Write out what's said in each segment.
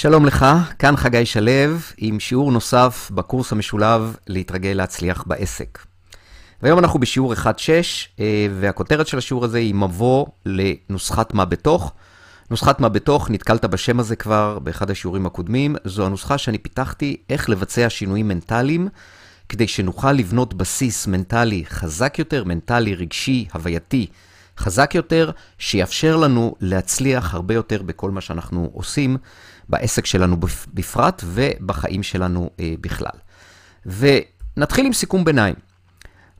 שלום לך, כאן חגי שלו עם שיעור נוסף בקורס המשולב להתרגל להצליח בעסק. והיום אנחנו בשיעור 1.6, אה, והכותרת של השיעור הזה היא מבוא לנוסחת מה בתוך. נוסחת מה בתוך, נתקלת בשם הזה כבר באחד השיעורים הקודמים, זו הנוסחה שאני פיתחתי איך לבצע שינויים מנטליים, כדי שנוכל לבנות בסיס מנטלי חזק יותר, מנטלי, רגשי, הווייתי, חזק יותר, שיאפשר לנו להצליח הרבה יותר בכל מה שאנחנו עושים, בעסק שלנו בפרט ובחיים שלנו אה, בכלל. ונתחיל עם סיכום ביניים.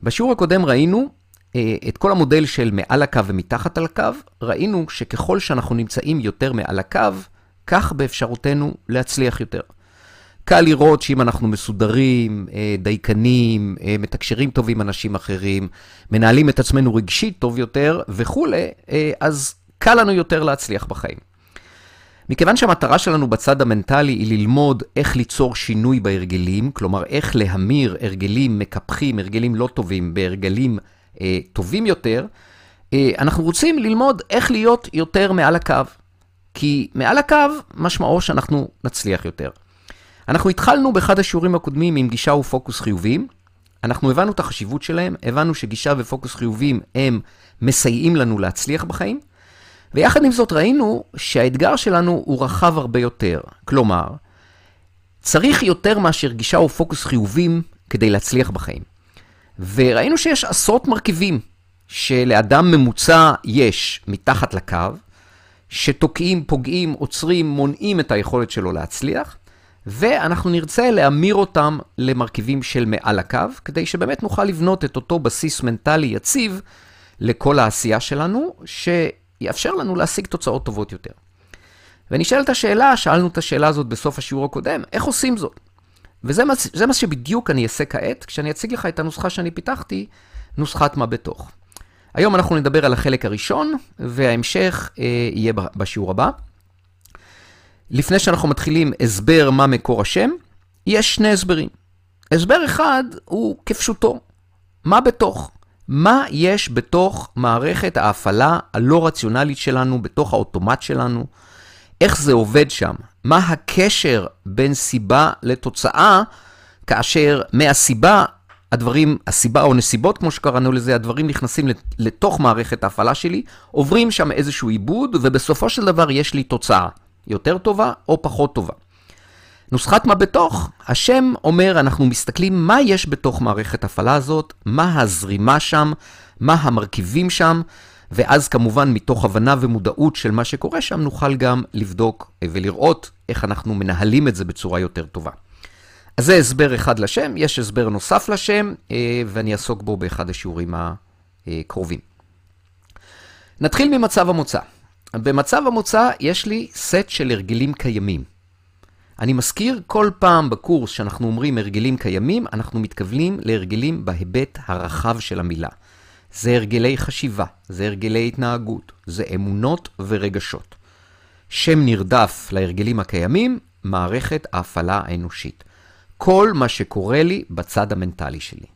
בשיעור הקודם ראינו אה, את כל המודל של מעל הקו ומתחת על הקו, ראינו שככל שאנחנו נמצאים יותר מעל הקו, כך באפשרותנו להצליח יותר. קל לראות שאם אנחנו מסודרים, אה, דייקנים, מתקשרים טוב עם אנשים אחרים, מנהלים את עצמנו רגשית טוב יותר וכולי, אז קל לנו יותר להצליח בחיים. מכיוון שהמטרה שלנו בצד המנטלי היא ללמוד איך ליצור שינוי בהרגלים, כלומר איך להמיר הרגלים מקפחים, הרגלים לא טובים, בהרגלים אה, טובים יותר, אה, אנחנו רוצים ללמוד איך להיות יותר מעל הקו. כי מעל הקו משמעו שאנחנו נצליח יותר. אנחנו התחלנו באחד השיעורים הקודמים עם גישה ופוקוס חיוביים. אנחנו הבנו את החשיבות שלהם, הבנו שגישה ופוקוס חיוביים הם מסייעים לנו להצליח בחיים. ויחד עם זאת ראינו שהאתגר שלנו הוא רחב הרבה יותר. כלומר, צריך יותר מאשר גישה ופוקוס חיובים כדי להצליח בחיים. וראינו שיש עשרות מרכיבים שלאדם ממוצע יש מתחת לקו, שתוקעים, פוגעים, עוצרים, מונעים את היכולת שלו להצליח, ואנחנו נרצה להמיר אותם למרכיבים של מעל הקו, כדי שבאמת נוכל לבנות את אותו בסיס מנטלי יציב לכל העשייה שלנו, שיאפשר לנו להשיג תוצאות טובות יותר. ונשאלת השאלה, שאלנו את השאלה הזאת בסוף השיעור הקודם, איך עושים זאת? וזה מה שבדיוק אני אעשה כעת, כשאני אציג לך את הנוסחה שאני פיתחתי, נוסחת מה בתוך. היום אנחנו נדבר על החלק הראשון, וההמשך אה, יהיה בשיעור הבא. לפני שאנחנו מתחילים הסבר מה מקור השם, יש שני הסברים. הסבר אחד הוא כפשוטו, מה בתוך? מה יש בתוך מערכת ההפעלה הלא רציונלית שלנו, בתוך האוטומט שלנו, איך זה עובד שם, מה הקשר בין סיבה לתוצאה, כאשר מהסיבה, הדברים, הסיבה או נסיבות, כמו שקראנו לזה, הדברים נכנסים לתוך מערכת ההפעלה שלי, עוברים שם איזשהו עיבוד, ובסופו של דבר יש לי תוצאה יותר טובה או פחות טובה. נוסחת מה בתוך, השם אומר, אנחנו מסתכלים מה יש בתוך מערכת ההפעלה הזאת, מה הזרימה שם, מה המרכיבים שם, ואז כמובן מתוך הבנה ומודעות של מה שקורה שם, נוכל גם לבדוק ולראות איך אנחנו מנהלים את זה בצורה יותר טובה. אז זה הסבר אחד לשם, יש הסבר נוסף לשם, אה, ואני אעסוק בו באחד השיעורים הקרובים. נתחיל ממצב המוצא. במצב המוצא יש לי סט של הרגלים קיימים. אני מזכיר כל פעם בקורס שאנחנו אומרים הרגלים קיימים, אנחנו מתכוונים להרגלים בהיבט הרחב של המילה. זה הרגלי חשיבה, זה הרגלי התנהגות, זה אמונות ורגשות. שם נרדף להרגלים הקיימים, מערכת ההפעלה האנושית. כל מה שקורה לי בצד המנטלי שלי.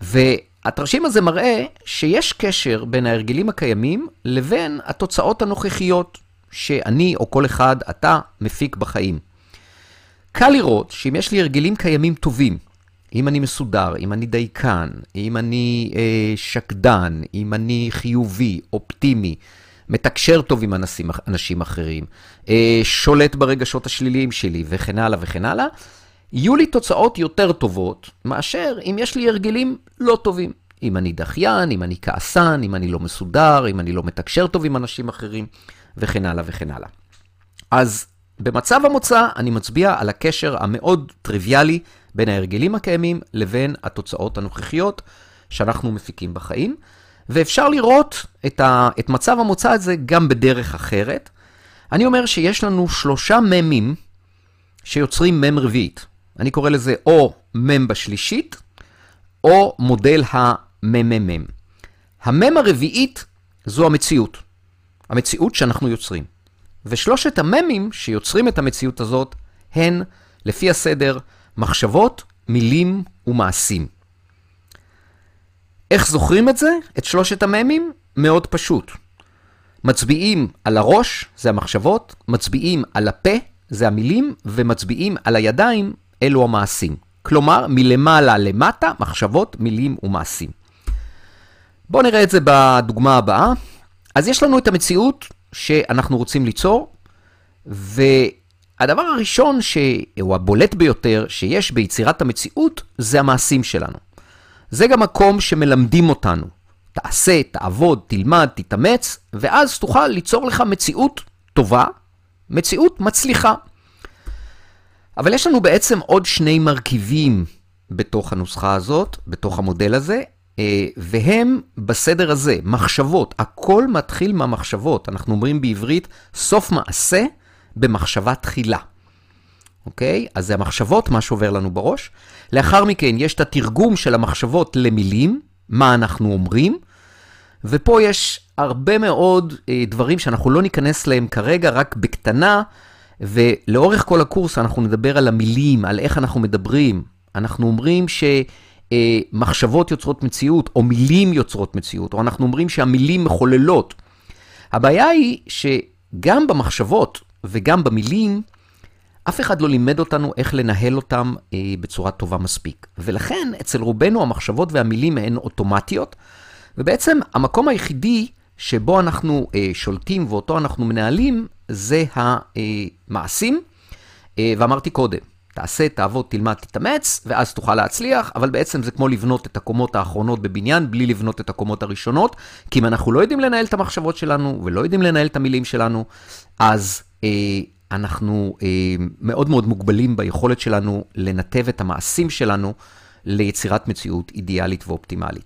והתרשים הזה מראה שיש קשר בין ההרגלים הקיימים לבין התוצאות הנוכחיות שאני או כל אחד, אתה, מפיק בחיים. קל לראות שאם יש לי הרגלים קיימים טובים, אם אני מסודר, אם אני דייקן, אם אני אה, שקדן, אם אני חיובי, אופטימי, מתקשר טוב עם אנשים, אנשים אחרים, אה, שולט ברגשות השליליים שלי וכן הלאה וכן הלאה, יהיו לי תוצאות יותר טובות מאשר אם יש לי הרגלים לא טובים. אם אני דחיין, אם אני כעסן, אם אני לא מסודר, אם אני לא מתקשר טוב עם אנשים אחרים וכן הלאה וכן הלאה. אז במצב המוצא אני מצביע על הקשר המאוד טריוויאלי בין ההרגלים הקיימים לבין התוצאות הנוכחיות שאנחנו מפיקים בחיים. ואפשר לראות את, ה, את מצב המוצא הזה גם בדרך אחרת. אני אומר שיש לנו שלושה ממים שיוצרים מם רביעית. אני קורא לזה או מם בשלישית, או מודל הממ"מ. המם הרביעית זו המציאות. המציאות שאנחנו יוצרים. ושלושת הממים שיוצרים את המציאות הזאת הן, לפי הסדר, מחשבות, מילים ומעשים. איך זוכרים את זה? את שלושת הממים? מאוד פשוט. מצביעים על הראש, זה המחשבות, מצביעים על הפה, זה המילים, ומצביעים על הידיים, אלו המעשים. כלומר, מלמעלה למטה, מחשבות, מילים ומעשים. בואו נראה את זה בדוגמה הבאה. אז יש לנו את המציאות שאנחנו רוצים ליצור, והדבר הראשון, ש... או הבולט ביותר שיש ביצירת המציאות, זה המעשים שלנו. זה גם מקום שמלמדים אותנו. תעשה, תעבוד, תלמד, תתאמץ, ואז תוכל ליצור לך מציאות טובה, מציאות מצליחה. אבל יש לנו בעצם עוד שני מרכיבים בתוך הנוסחה הזאת, בתוך המודל הזה, והם בסדר הזה, מחשבות. הכל מתחיל מהמחשבות. אנחנו אומרים בעברית, סוף מעשה במחשבה תחילה. אוקיי? אז זה המחשבות, מה שעובר לנו בראש. לאחר מכן יש את התרגום של המחשבות למילים, מה אנחנו אומרים, ופה יש הרבה מאוד אה, דברים שאנחנו לא ניכנס להם כרגע, רק בקטנה, ולאורך כל הקורס אנחנו נדבר על המילים, על איך אנחנו מדברים. אנחנו אומרים שמחשבות אה, יוצרות מציאות, או מילים יוצרות מציאות, או אנחנו אומרים שהמילים מחוללות. הבעיה היא שגם במחשבות וגם במילים, אף אחד לא לימד אותנו איך לנהל אותם אה, בצורה טובה מספיק. ולכן, אצל רובנו המחשבות והמילים הן אוטומטיות, ובעצם המקום היחידי שבו אנחנו אה, שולטים ואותו אנחנו מנהלים, זה המעשים. אה, ואמרתי קודם, תעשה, תעבוד, תלמד, תתאמץ, ואז תוכל להצליח, אבל בעצם זה כמו לבנות את הקומות האחרונות בבניין, בלי לבנות את הקומות הראשונות, כי אם אנחנו לא יודעים לנהל את המחשבות שלנו, ולא יודעים לנהל את המילים שלנו, אז אה, אנחנו אה, מאוד מאוד מוגבלים ביכולת שלנו לנתב את המעשים שלנו ליצירת מציאות אידיאלית ואופטימלית.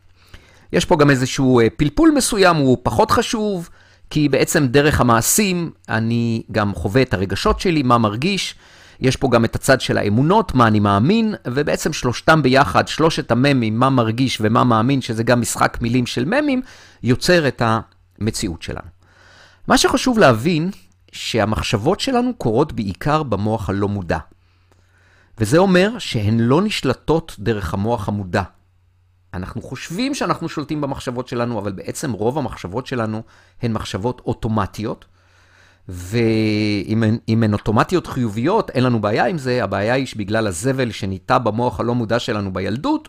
יש פה גם איזשהו אה, פלפול מסוים, הוא פחות חשוב, כי בעצם דרך המעשים אני גם חווה את הרגשות שלי, מה מרגיש. יש פה גם את הצד של האמונות, מה אני מאמין, ובעצם שלושתם ביחד, שלושת הממים, מה מרגיש ומה מאמין, שזה גם משחק מילים של ממים, יוצר את המציאות שלנו. מה שחשוב להבין, שהמחשבות שלנו קורות בעיקר במוח הלא מודע. וזה אומר שהן לא נשלטות דרך המוח המודע. אנחנו חושבים שאנחנו שולטים במחשבות שלנו, אבל בעצם רוב המחשבות שלנו הן מחשבות אוטומטיות, ואם הן, אוטומטיות חיוביות, אין לנו בעיה עם זה, הבעיה היא שבגלל הזבל שניטע במוח הלא מודע שלנו בילדות,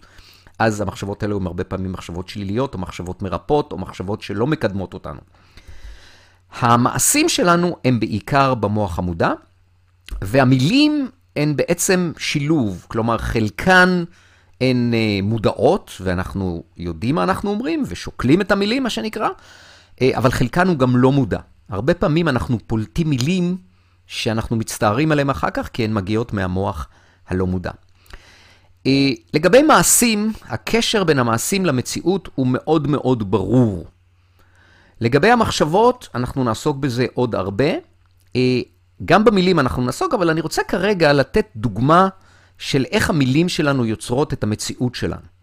אז המחשבות האלו הן הרבה פעמים מחשבות שליליות, או מחשבות מרפאות, או מחשבות שלא מקדמות אותנו. המעשים שלנו הם בעיקר במוח המודע, והמילים הן בעצם שילוב, כלומר חלקן הן אה, מודעות, ואנחנו יודעים מה אנחנו אומרים, ושוקלים את המילים, מה שנקרא, אה, אבל חלקן הוא גם לא מודע. הרבה פעמים אנחנו פולטים מילים שאנחנו מצטערים עליהן אחר כך, כי הן מגיעות מהמוח הלא מודע. אה, לגבי מעשים, הקשר בין המעשים למציאות הוא מאוד מאוד ברור. לגבי המחשבות, אנחנו נעסוק בזה עוד הרבה. גם במילים אנחנו נעסוק, אבל אני רוצה כרגע לתת דוגמה של איך המילים שלנו יוצרות את המציאות שלנו.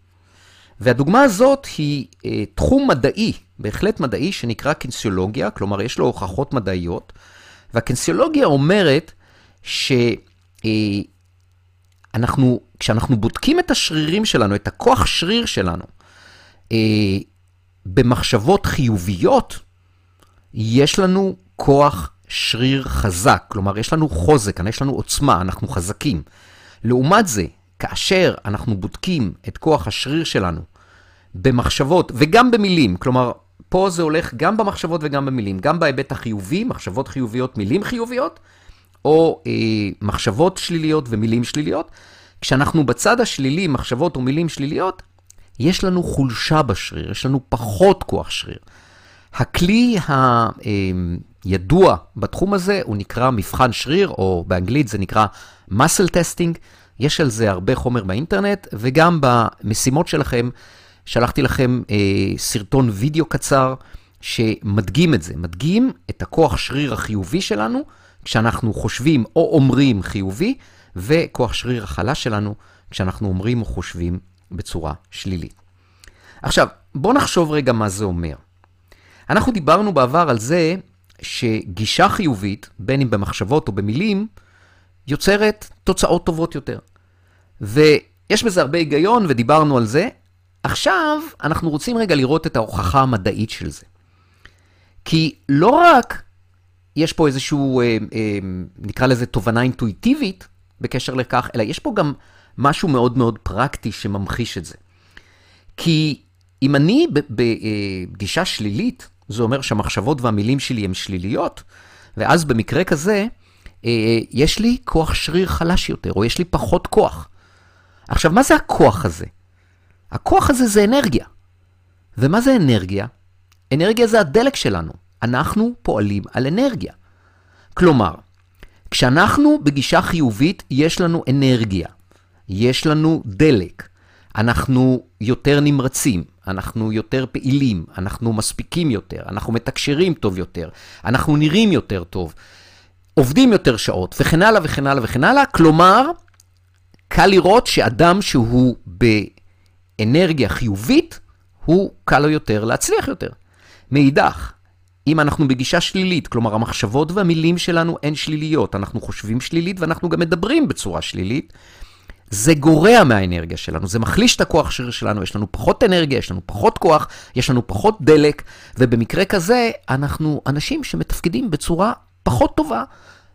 והדוגמה הזאת היא אה, תחום מדעי, בהחלט מדעי, שנקרא קנסיולוגיה, כלומר יש לו הוכחות מדעיות, והקנסיולוגיה אומרת שאנחנו, אה, כשאנחנו בודקים את השרירים שלנו, את הכוח שריר שלנו, אה, במחשבות חיוביות, יש לנו כוח שריר חזק, כלומר יש לנו חוזק, יש לנו עוצמה, אנחנו חזקים. לעומת זה, כאשר אנחנו בודקים את כוח השריר שלנו במחשבות וגם במילים, כלומר, פה זה הולך גם במחשבות וגם במילים, גם בהיבט החיובי, מחשבות חיוביות, מילים חיוביות, או אה, מחשבות שליליות ומילים שליליות. כשאנחנו בצד השלילי, מחשבות ומילים שליליות, יש לנו חולשה בשריר, יש לנו פחות כוח שריר. הכלי הידוע בתחום הזה הוא נקרא מבחן שריר, או באנגלית זה נקרא muscle testing. יש על זה הרבה חומר באינטרנט, וגם במשימות שלכם, שלחתי לכם אה, סרטון וידאו קצר שמדגים את זה, מדגים את הכוח שריר החיובי שלנו, כשאנחנו חושבים או אומרים חיובי, וכוח שריר החלש שלנו, כשאנחנו אומרים או חושבים בצורה שלילית. עכשיו, בואו נחשוב רגע מה זה אומר. אנחנו דיברנו בעבר על זה שגישה חיובית, בין אם במחשבות או במילים, יוצרת תוצאות טובות יותר. ויש בזה הרבה היגיון, ודיברנו על זה. עכשיו, אנחנו רוצים רגע לראות את ההוכחה המדעית של זה. כי לא רק יש פה איזשהו, אה, אה, נקרא לזה תובנה אינטואיטיבית בקשר לכך, אלא יש פה גם משהו מאוד מאוד פרקטי שממחיש את זה. כי אם אני בגישה שלילית, זה אומר שהמחשבות והמילים שלי הן שליליות, ואז במקרה כזה, יש לי כוח שריר חלש יותר, או יש לי פחות כוח. עכשיו, מה זה הכוח הזה? הכוח הזה זה אנרגיה. ומה זה אנרגיה? אנרגיה זה הדלק שלנו. אנחנו פועלים על אנרגיה. כלומר, כשאנחנו בגישה חיובית, יש לנו אנרגיה, יש לנו דלק, אנחנו יותר נמרצים, אנחנו יותר פעילים, אנחנו מספיקים יותר, אנחנו מתקשרים טוב יותר, אנחנו נראים יותר טוב, עובדים יותר שעות, וכן הלאה וכן הלאה וכן הלאה. כלומר, קל לראות שאדם שהוא באנרגיה חיובית, הוא קל לו יותר להצליח יותר. מאידך, אם אנחנו בגישה שלילית, כלומר המחשבות והמילים שלנו הן שליליות, אנחנו חושבים שלילית ואנחנו גם מדברים בצורה שלילית, זה גורע מהאנרגיה שלנו, זה מחליש את הכוח שריר שלנו, יש לנו פחות אנרגיה, יש לנו פחות כוח, יש לנו פחות דלק, ובמקרה כזה אנחנו אנשים שמתפקדים בצורה פחות טובה,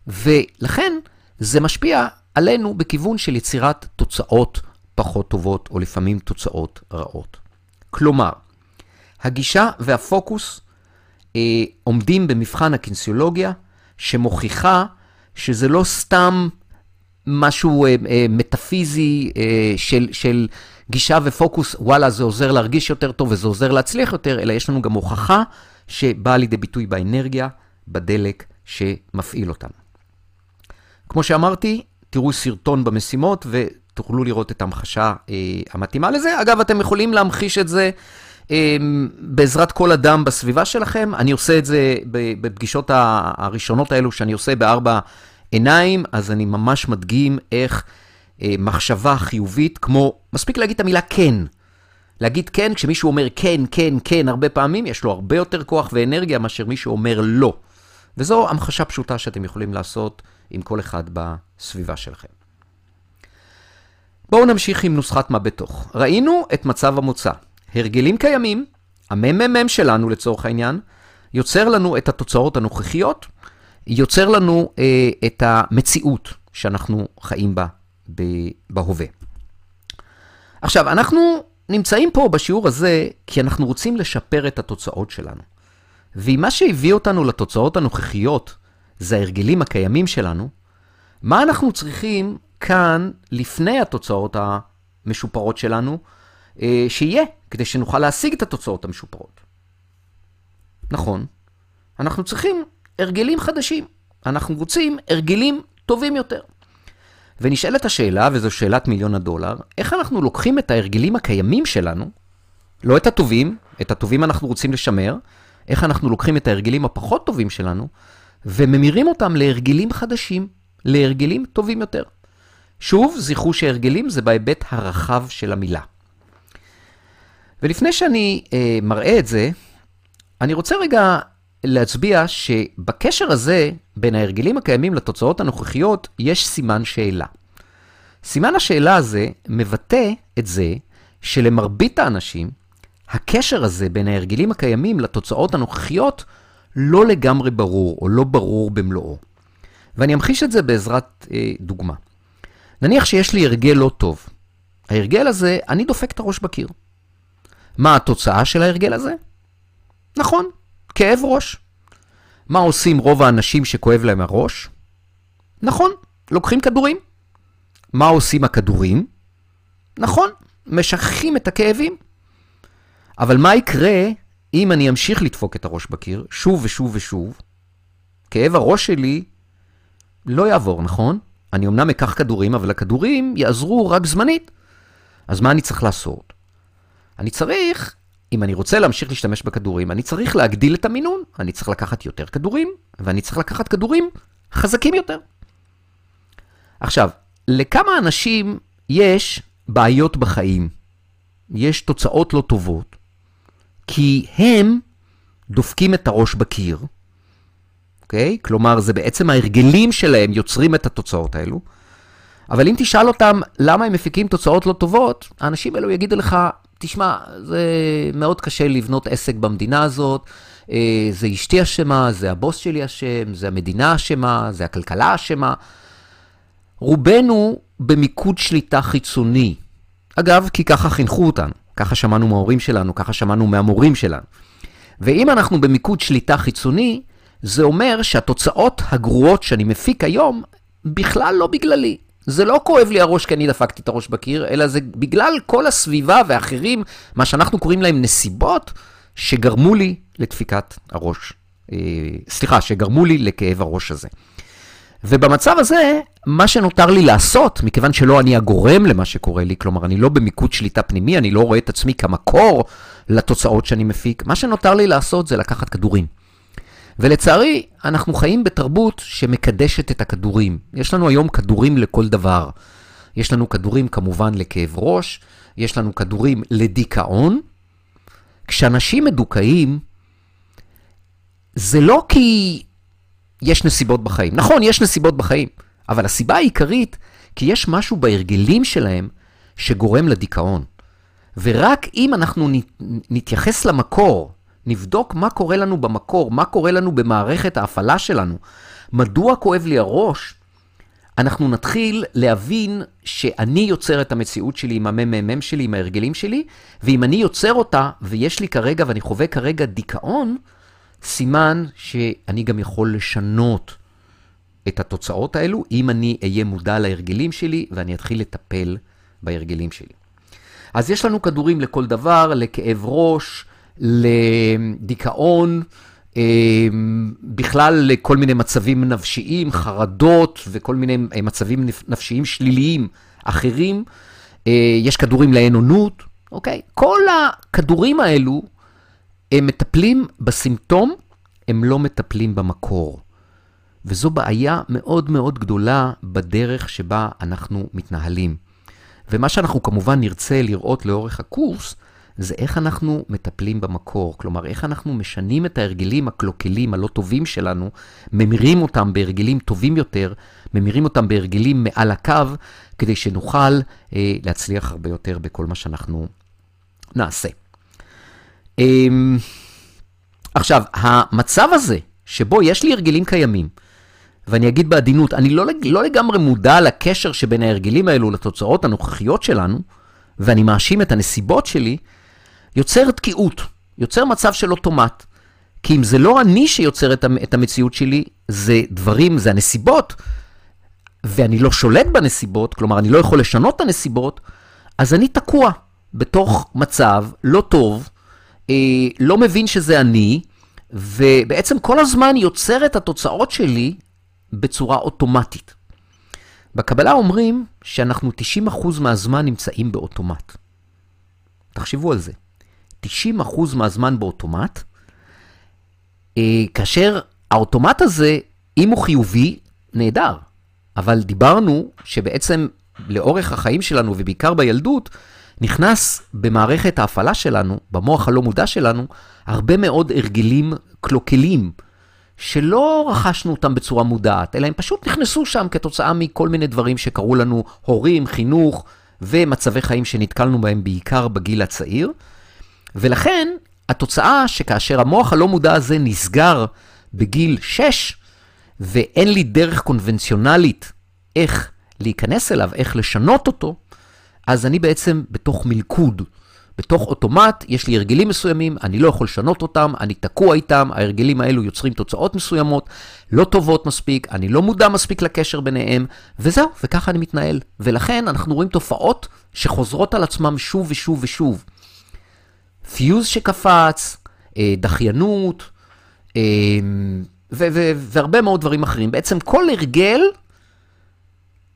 ולכן זה משפיע עלינו בכיוון של יצירת תוצאות פחות טובות, או לפעמים תוצאות רעות. כלומר, הגישה והפוקוס אה, עומדים במבחן הקינסיולוגיה, שמוכיחה שזה לא סתם משהו אה, אה, מטאפיזי אה, של, של גישה ופוקוס, וואלה, זה עוזר להרגיש יותר טוב וזה עוזר להצליח יותר, אלא יש לנו גם הוכחה שבאה לידי ביטוי באנרגיה, בדלק שמפעיל אותנו. כמו שאמרתי, תראו סרטון במשימות ותוכלו לראות את ההמחשה אה, המתאימה לזה. אגב, אתם יכולים להמחיש את זה אה, בעזרת כל אדם בסביבה שלכם. אני עושה את זה בפגישות הראשונות האלו שאני עושה בארבע עיניים, אז אני ממש מדגים איך אה, מחשבה חיובית, כמו, מספיק להגיד את המילה כן. להגיד כן, כשמישהו אומר כן, כן, כן, הרבה פעמים, יש לו הרבה יותר כוח ואנרגיה מאשר מישהו אומר לא. וזו המחשה פשוטה שאתם יכולים לעשות עם כל אחד בסביבה שלכם. בואו נמשיך עם נוסחת מה בתוך. ראינו את מצב המוצא. הרגלים קיימים, הממ"מ שלנו לצורך העניין, יוצר לנו את התוצאות הנוכחיות, יוצר לנו אה, את המציאות שאנחנו חיים בה בהווה. עכשיו, אנחנו נמצאים פה בשיעור הזה כי אנחנו רוצים לשפר את התוצאות שלנו. ואם מה שהביא אותנו לתוצאות הנוכחיות זה ההרגלים הקיימים שלנו, מה אנחנו צריכים כאן, לפני התוצאות המשופרות שלנו, אה, שיהיה, כדי שנוכל להשיג את התוצאות המשופרות? נכון, אנחנו צריכים הרגלים חדשים. אנחנו רוצים הרגלים טובים יותר. ונשאלת השאלה, וזו שאלת מיליון הדולר, איך אנחנו לוקחים את ההרגלים הקיימים שלנו, לא את הטובים, את הטובים אנחנו רוצים לשמר, איך אנחנו לוקחים את ההרגלים הפחות טובים שלנו, וממירים אותם להרגלים חדשים, להרגלים טובים יותר. שוב, זכרו שהרגלים זה בהיבט הרחב של המילה. ולפני שאני אה, מראה את זה, אני רוצה רגע להצביע שבקשר הזה, בין ההרגלים הקיימים לתוצאות הנוכחיות, יש סימן שאלה. סימן השאלה הזה מבטא את זה שלמרבית האנשים, הקשר הזה בין ההרגלים הקיימים לתוצאות הנוכחיות לא לגמרי ברור, או לא ברור במלואו. ואני אמחיש את זה בעזרת אה, דוגמה. נניח שיש לי הרגל לא טוב. ההרגל הזה, אני דופק את הראש בקיר. מה התוצאה של ההרגל הזה? נכון, כאב ראש. מה עושים רוב האנשים שכואב להם הראש? נכון, לוקחים כדורים. מה עושים הכדורים? נכון, משככים את הכאבים. אבל מה יקרה אם אני אמשיך לדפוק את הראש בקיר, שוב ושוב ושוב? כאב הראש שלי לא יעבור, נכון? אני אמנם אקח כדורים, אבל הכדורים יעזרו רק זמנית. אז מה אני צריך לעשות? אני צריך, אם אני רוצה להמשיך להשתמש בכדורים, אני צריך להגדיל את המינון. אני צריך לקחת יותר כדורים, ואני צריך לקחת כדורים חזקים יותר. עכשיו, לכמה אנשים יש בעיות בחיים? יש תוצאות לא טובות, כי הם דופקים את הראש בקיר, אוקיי? כלומר, זה בעצם ההרגלים שלהם יוצרים את התוצאות האלו. אבל אם תשאל אותם למה הם מפיקים תוצאות לא טובות, האנשים האלו יגידו לך, תשמע, זה מאוד קשה לבנות עסק במדינה הזאת. אה, זה אשתי אשמה, זה הבוס שלי אשם, זה המדינה אשמה, זה הכלכלה אשמה. רובנו במיקוד שליטה חיצוני. אגב, כי ככה חינכו אותנו, ככה שמענו מההורים שלנו, ככה שמענו מהמורים שלנו. ואם אנחנו במיקוד שליטה חיצוני, זה אומר שהתוצאות הגרועות שאני מפיק היום, בכלל לא בגללי. זה לא כואב לי הראש כי אני דפקתי את הראש בקיר, אלא זה בגלל כל הסביבה ואחרים, מה שאנחנו קוראים להם נסיבות, שגרמו לי לדפיקת הראש. אה, סליחה, שגרמו לי לכאב הראש הזה. ובמצב הזה, מה שנותר לי לעשות, מכיוון שלא אני הגורם למה שקורה לי, כלומר, אני לא במיקוד שליטה פנימי, אני לא רואה את עצמי כמקור לתוצאות שאני מפיק, מה שנותר לי לעשות זה לקחת כדורים. ולצערי, אנחנו חיים בתרבות שמקדשת את הכדורים. יש לנו היום כדורים לכל דבר. יש לנו כדורים כמובן לכאב ראש, יש לנו כדורים לדיכאון. כשאנשים מדוכאים, זה לא כי יש נסיבות בחיים. נכון, יש נסיבות בחיים, אבל הסיבה העיקרית, כי יש משהו בהרגלים שלהם שגורם לדיכאון. ורק אם אנחנו נתייחס למקור, נבדוק מה קורה לנו במקור, מה קורה לנו במערכת ההפעלה שלנו, מדוע כואב לי הראש, אנחנו נתחיל להבין שאני יוצר את המציאות שלי עם הממ"מ שלי, עם ההרגלים שלי, ואם אני יוצר אותה, ויש לי כרגע, ואני חווה כרגע דיכאון, סימן שאני גם יכול לשנות את התוצאות האלו, אם אני אהיה מודע להרגלים שלי, ואני אתחיל לטפל בהרגלים שלי. אז יש לנו כדורים לכל דבר, לכאב ראש, לדיכאון, אה, בכלל לכל מיני מצבים נפשיים, חרדות וכל מיני מצבים נפשיים שליליים אחרים. אה, יש כדורים לאין-אונות, אוקיי? כל הכדורים האלו, הם מטפלים בסימפטום, הם לא מטפלים במקור. וזו בעיה מאוד מאוד גדולה בדרך שבה אנחנו מתנהלים. ומה שאנחנו כמובן נרצה לראות לאורך הקורס, זה איך אנחנו מטפלים במקור. כלומר, איך אנחנו משנים את ההרגלים הקלוקלים, הלא טובים שלנו, ממירים אותם בהרגלים טובים יותר, ממירים אותם בהרגלים מעל הקו, כדי שנוכל אה, להצליח הרבה יותר בכל מה שאנחנו נעשה. אה, עכשיו, המצב הזה, שבו יש לי הרגלים קיימים, ואני אגיד בעדינות, אני לא, לא לגמרי מודע לקשר שבין ההרגלים האלו לתוצאות הנוכחיות שלנו, ואני מאשים את הנסיבות שלי, יוצר תקיעות, יוצר מצב של אוטומט. כי אם זה לא אני שיוצר את המציאות שלי, זה דברים, זה הנסיבות, ואני לא שולט בנסיבות, כלומר, אני לא יכול לשנות את הנסיבות, אז אני תקוע בתוך מצב לא טוב, אה, לא מבין שזה אני, ובעצם כל הזמן יוצר את התוצאות שלי בצורה אוטומטית. בקבלה אומרים שאנחנו 90% מהזמן נמצאים באוטומט. תחשבו על זה. 90% מהזמן באוטומט, אה, כאשר האוטומט הזה, אם הוא חיובי, נהדר. אבל דיברנו שבעצם לאורך החיים שלנו, ובעיקר בילדות, נכנס במערכת ההפעלה שלנו, במוח הלא מודע שלנו, הרבה מאוד הרגלים קלוקלים, שלא רכשנו אותם בצורה מודעת, אלא הם פשוט נכנסו שם כתוצאה מכל מיני דברים שקרו לנו, הורים, חינוך ומצבי חיים שנתקלנו בהם בעיקר בגיל הצעיר. ולכן, התוצאה שכאשר המוח הלא מודע הזה נסגר בגיל 6, ואין לי דרך קונבנציונלית איך להיכנס אליו, איך לשנות אותו, אז אני בעצם בתוך מלכוד. בתוך אוטומט יש לי הרגלים מסוימים, אני לא יכול לשנות אותם, אני תקוע איתם, ההרגלים האלו יוצרים תוצאות מסוימות, לא טובות מספיק, אני לא מודע מספיק לקשר ביניהם, וזהו, וככה אני מתנהל. ולכן אנחנו רואים תופעות שחוזרות על עצמם שוב ושוב ושוב. פיוז שקפץ, אה, דחיינות, אה, והרבה מאוד דברים אחרים. בעצם כל הרגל,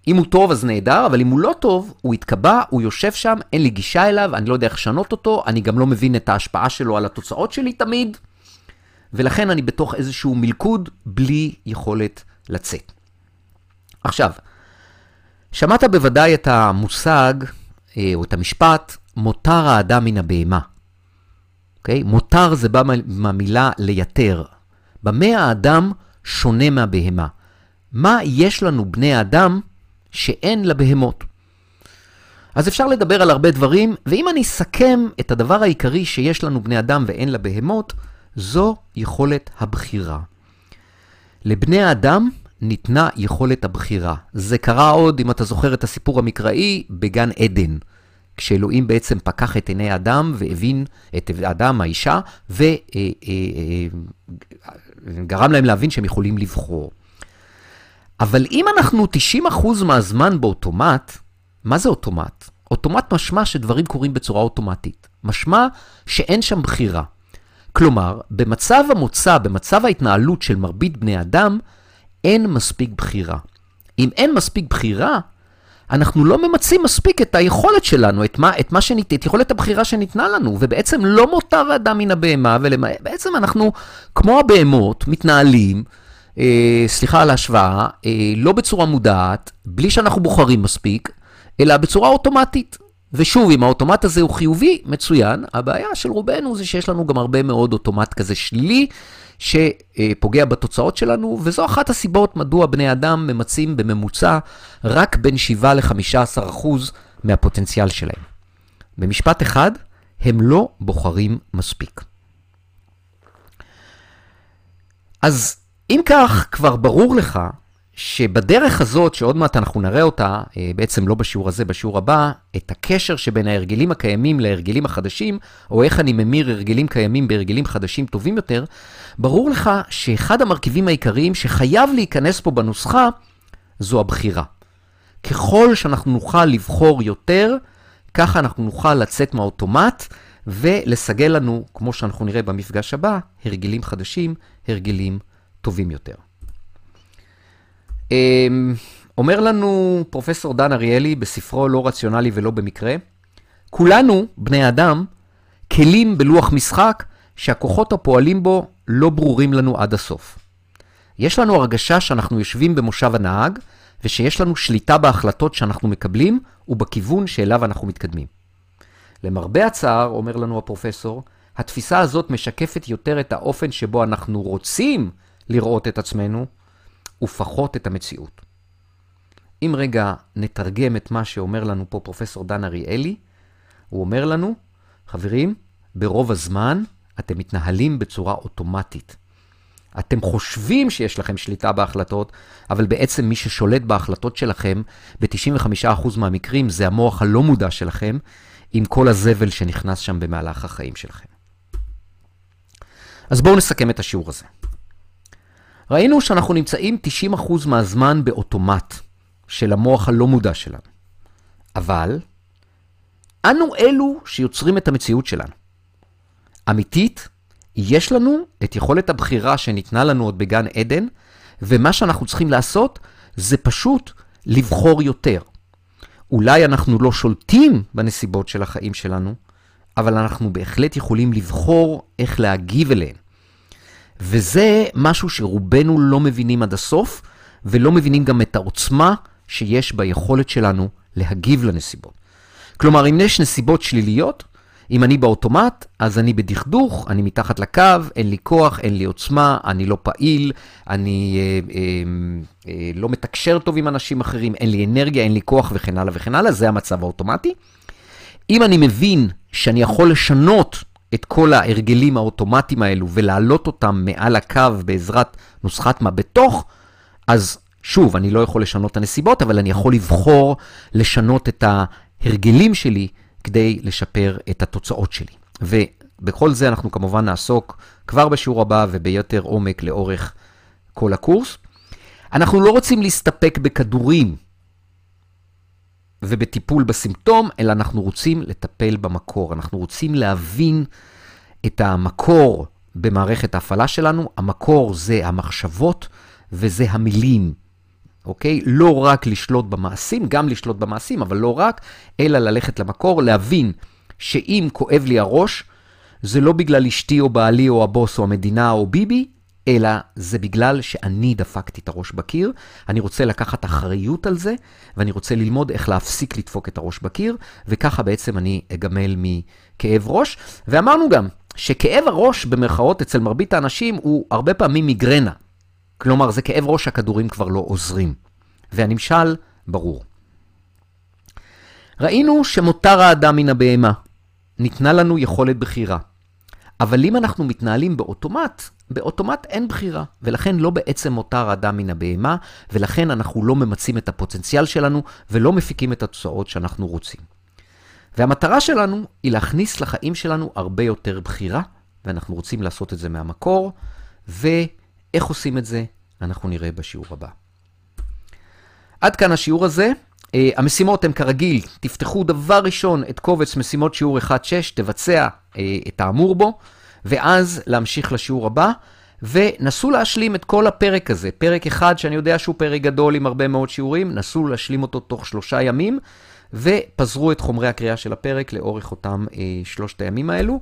אם הוא טוב אז נהדר, אבל אם הוא לא טוב, הוא יתקבע, הוא יושב שם, אין לי גישה אליו, אני לא יודע איך לשנות אותו, אני גם לא מבין את ההשפעה שלו על התוצאות שלי תמיד, ולכן אני בתוך איזשהו מלכוד בלי יכולת לצאת. עכשיו, שמעת בוודאי את המושג, אה, או את המשפט, מותר האדם מן הבהמה. אוקיי? מותר זה בא מהמילה ליתר. במה האדם שונה מהבהמה? מה יש לנו, בני האדם, שאין לבהמות? אז אפשר לדבר על הרבה דברים, ואם אני אסכם את הדבר העיקרי שיש לנו בני אדם ואין לבהמות, זו יכולת הבחירה. לבני האדם ניתנה יכולת הבחירה. זה קרה עוד, אם אתה זוכר את הסיפור המקראי, בגן עדן. כשאלוהים בעצם פקח את עיני האדם והבין את האדם, האישה, וגרם להם להבין שהם יכולים לבחור. אבל אם אנחנו 90% מהזמן באוטומט, מה זה אוטומט? אוטומט משמע שדברים קורים בצורה אוטומטית. משמע שאין שם בחירה. כלומר, במצב המוצא, במצב ההתנהלות של מרבית בני אדם, אין מספיק בחירה. אם אין מספיק בחירה, אנחנו לא ממצים מספיק את היכולת שלנו, את, מה, את, מה שניתן, את יכולת הבחירה שניתנה לנו, ובעצם לא מותר האדם מן הבהמה, ובעצם אנחנו, כמו הבהמות, מתנהלים, אה, סליחה על ההשוואה, אה, לא בצורה מודעת, בלי שאנחנו בוחרים מספיק, אלא בצורה אוטומטית. ושוב, אם האוטומט הזה הוא חיובי, מצוין. הבעיה של רובנו זה שיש לנו גם הרבה מאוד אוטומט כזה שלילי, שפוגע בתוצאות שלנו, וזו אחת הסיבות מדוע בני אדם ממצים בממוצע רק בין 7 ל-15% מהפוטנציאל שלהם. במשפט אחד, הם לא בוחרים מספיק. אז אם כך, כבר ברור לך שבדרך הזאת, שעוד מעט אנחנו נראה אותה, אה, בעצם לא בשיעור הזה, בשיעור הבא, את הקשר שבין ההרגלים הקיימים להרגלים החדשים, או איך אני ממיר הרגלים קיימים בהרגלים חדשים טובים יותר, ברור לך שאחד המרכיבים העיקריים שחייב להיכנס פה בנוסחה, זו הבחירה. ככל שאנחנו נוכל לבחור יותר, ככה אנחנו נוכל לצאת מהאוטומט ולסגל לנו, כמו שאנחנו נראה במפגש הבא, הרגלים חדשים, הרגלים טובים יותר. אמ, אומר לנו פרופסור דן אריאלי בספרו לא רציונלי ולא במקרה, כולנו, בני אדם, כלים בלוח משחק שהכוחות הפועלים בו לא ברורים לנו עד הסוף. יש לנו הרגשה שאנחנו יושבים במושב הנהג, ושיש לנו שליטה בהחלטות שאנחנו מקבלים ובכיוון שאליו אנחנו מתקדמים. למרבה הצער, אומר לנו הפרופסור, התפיסה הזאת משקפת יותר את האופן שבו אנחנו רוצים לראות את עצמנו, ופחות את המציאות. אם רגע נתרגם את מה שאומר לנו פה פרופסור דן אריאלי, הוא אומר לנו, חברים, ברוב הזמן אתם מתנהלים בצורה אוטומטית. אתם חושבים שיש לכם שליטה בהחלטות, אבל בעצם מי ששולט בהחלטות שלכם, ב-95% מהמקרים זה המוח הלא מודע שלכם, עם כל הזבל שנכנס שם במהלך החיים שלכם. אז בואו נסכם את השיעור הזה. ראינו שאנחנו נמצאים 90% מהזמן באוטומט של המוח הלא מודע שלנו. אבל אנו אלו שיוצרים את המציאות שלנו. אמיתית, יש לנו את יכולת הבחירה שניתנה לנו עוד בגן עדן, ומה שאנחנו צריכים לעשות זה פשוט לבחור יותר. אולי אנחנו לא שולטים בנסיבות של החיים שלנו, אבל אנחנו בהחלט יכולים לבחור איך להגיב אליהן. וזה משהו שרובנו לא מבינים עד הסוף, ולא מבינים גם את העוצמה שיש ביכולת שלנו להגיב לנסיבות. כלומר, אם יש נסיבות שליליות, אם אני באוטומט, אז אני בדכדוך, אני מתחת לקו, אין לי כוח, אין לי עוצמה, אני לא פעיל, אני אה, אה, אה, לא מתקשר טוב עם אנשים אחרים, אין לי אנרגיה, אין לי כוח וכן הלאה וכן הלאה, זה המצב האוטומטי. אם אני מבין שאני יכול לשנות את כל ההרגלים האוטומטיים האלו ולהעלות אותם מעל הקו בעזרת נוסחת מה בתוך, אז שוב, אני לא יכול לשנות את הנסיבות, אבל אני יכול לבחור לשנות את ההרגלים שלי כדי לשפר את התוצאות שלי. ובכל זה אנחנו כמובן נעסוק כבר בשיעור הבא וביותר עומק לאורך כל הקורס. אנחנו לא רוצים להסתפק בכדורים ובטיפול בסימפטום, אלא אנחנו רוצים לטפל במקור. אנחנו רוצים להבין את המקור במערכת ההפעלה שלנו. המקור זה המחשבות וזה המילים, אוקיי? לא רק לשלוט במעשים, גם לשלוט במעשים, אבל לא רק, אלא ללכת למקור, להבין שאם כואב לי הראש, זה לא בגלל אשתי או בעלי או הבוס או המדינה או ביבי, אלא זה בגלל שאני דפקתי את הראש בקיר, אני רוצה לקחת אחריות על זה, ואני רוצה ללמוד איך להפסיק לדפוק את הראש בקיר, וככה בעצם אני אגמל מכאב ראש. ואמרנו גם שכאב הראש במרכאות אצל מרבית האנשים הוא הרבה פעמים מיגרנה. כלומר, זה כאב ראש שהכדורים כבר לא עוזרים. והנמשל ברור. ראינו שמותר האדם מן הבהמה. ניתנה לנו יכולת בחירה. אבל אם אנחנו מתנהלים באוטומט, באוטומט אין בחירה, ולכן לא בעצם מותר האדם מן הבהמה, ולכן אנחנו לא ממצים את הפוטנציאל שלנו ולא מפיקים את התוצאות שאנחנו רוצים. והמטרה שלנו היא להכניס לחיים שלנו הרבה יותר בחירה, ואנחנו רוצים לעשות את זה מהמקור, ואיך עושים את זה, אנחנו נראה בשיעור הבא. עד כאן השיעור הזה. Uh, המשימות הן כרגיל, תפתחו דבר ראשון את קובץ משימות שיעור 1-6, תבצע uh, את האמור בו, ואז להמשיך לשיעור הבא, ונסו להשלים את כל הפרק הזה. פרק אחד, שאני יודע שהוא פרק גדול עם הרבה מאוד שיעורים, נסו להשלים אותו תוך שלושה ימים, ופזרו את חומרי הקריאה של הפרק לאורך אותם uh, שלושת הימים האלו.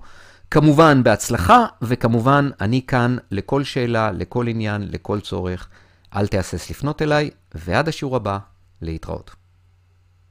כמובן בהצלחה, וכמובן אני כאן לכל שאלה, לכל עניין, לכל צורך. אל תהסס לפנות אליי, ועד השיעור הבא, להתראות.